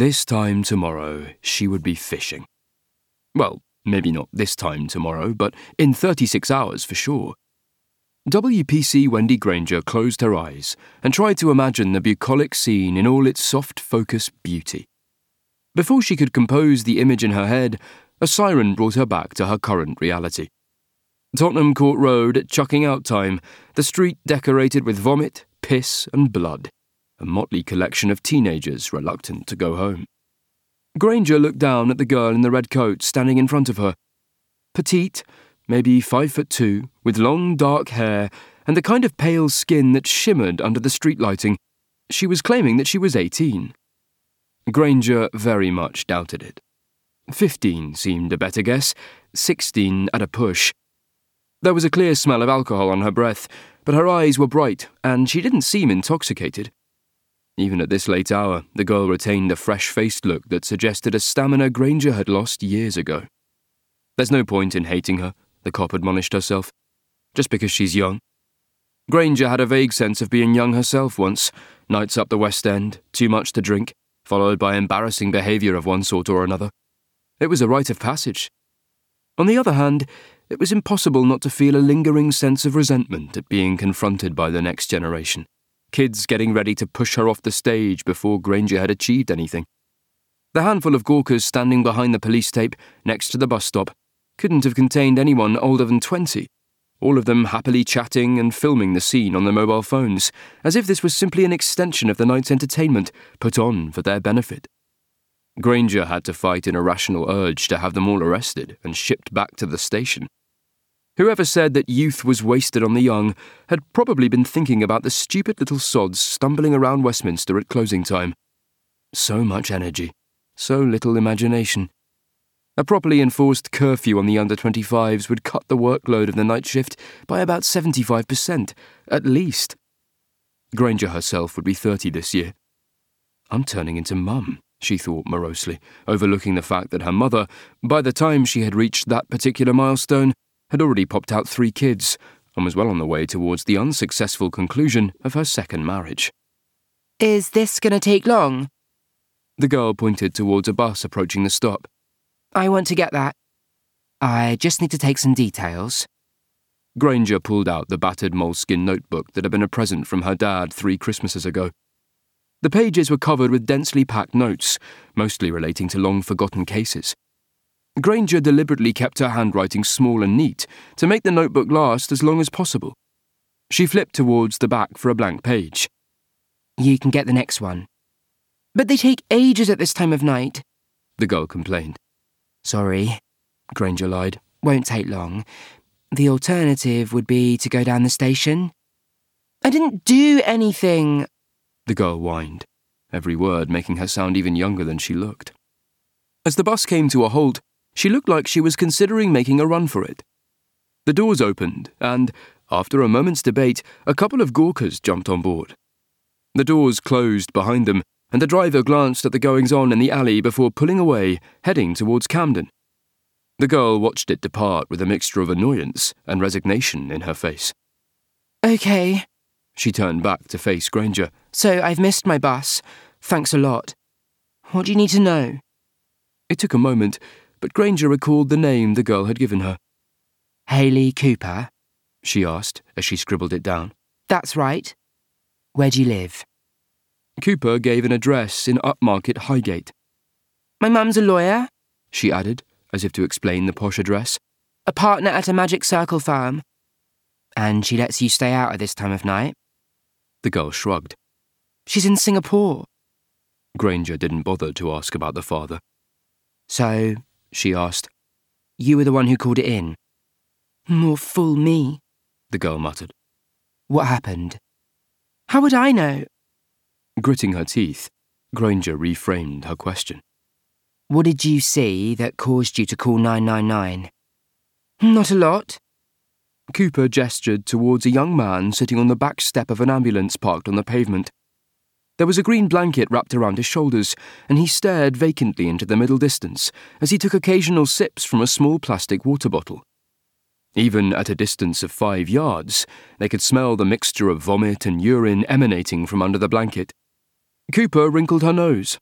This time tomorrow, she would be fishing. Well, maybe not this time tomorrow, but in 36 hours for sure. WPC Wendy Granger closed her eyes and tried to imagine the bucolic scene in all its soft focus beauty. Before she could compose the image in her head, a siren brought her back to her current reality. Tottenham Court Road at chucking out time, the street decorated with vomit, piss, and blood, a motley collection of teenagers reluctant to go home. Granger looked down at the girl in the red coat standing in front of her. Petite, maybe five foot two, with long dark hair and the kind of pale skin that shimmered under the street lighting, she was claiming that she was 18. Granger very much doubted it. Fifteen seemed a better guess, sixteen at a push. There was a clear smell of alcohol on her breath, but her eyes were bright, and she didn't seem intoxicated. Even at this late hour, the girl retained a fresh faced look that suggested a stamina Granger had lost years ago. There's no point in hating her, the cop admonished herself, just because she's young. Granger had a vague sense of being young herself once nights up the West End, too much to drink, followed by embarrassing behaviour of one sort or another. It was a rite of passage. On the other hand, it was impossible not to feel a lingering sense of resentment at being confronted by the next generation. Kids getting ready to push her off the stage before Granger had achieved anything. The handful of gawkers standing behind the police tape next to the bus stop couldn't have contained anyone older than 20, all of them happily chatting and filming the scene on their mobile phones, as if this was simply an extension of the night's entertainment put on for their benefit. Granger had to fight an irrational urge to have them all arrested and shipped back to the station. Whoever said that youth was wasted on the young had probably been thinking about the stupid little sods stumbling around Westminster at closing time. So much energy, so little imagination. A properly enforced curfew on the under 25s would cut the workload of the night shift by about 75%, at least. Granger herself would be 30 this year. I'm turning into mum, she thought morosely, overlooking the fact that her mother, by the time she had reached that particular milestone, had already popped out three kids and was well on the way towards the unsuccessful conclusion of her second marriage. Is this going to take long? The girl pointed towards a bus approaching the stop. I want to get that. I just need to take some details. Granger pulled out the battered moleskin notebook that had been a present from her dad three Christmases ago. The pages were covered with densely packed notes, mostly relating to long forgotten cases. Granger deliberately kept her handwriting small and neat to make the notebook last as long as possible. She flipped towards the back for a blank page. You can get the next one. But they take ages at this time of night, the girl complained. Sorry, Granger lied. Won't take long. The alternative would be to go down the station. I didn't do anything, the girl whined, every word making her sound even younger than she looked. As the bus came to a halt, she looked like she was considering making a run for it. The doors opened, and, after a moment's debate, a couple of gawkers jumped on board. The doors closed behind them, and the driver glanced at the goings on in the alley before pulling away, heading towards Camden. The girl watched it depart with a mixture of annoyance and resignation in her face. Okay. She turned back to face Granger. So I've missed my bus. Thanks a lot. What do you need to know? It took a moment, but Granger recalled the name the girl had given her. Haley Cooper? She asked as she scribbled it down. That's right. Where do you live? Cooper gave an address in upmarket Highgate. My mum's a lawyer, she added, as if to explain the posh address. A partner at a magic circle firm. And she lets you stay out at this time of night? The girl shrugged. She's in Singapore. Granger didn't bother to ask about the father. So, she asked, you were the one who called it in? More fool me, the girl muttered. What happened? How would I know? Gritting her teeth, Granger reframed her question. What did you see that caused you to call 999? Not a lot. Cooper gestured towards a young man sitting on the back step of an ambulance parked on the pavement. There was a green blanket wrapped around his shoulders, and he stared vacantly into the middle distance as he took occasional sips from a small plastic water bottle. Even at a distance of five yards, they could smell the mixture of vomit and urine emanating from under the blanket. Cooper wrinkled her nose.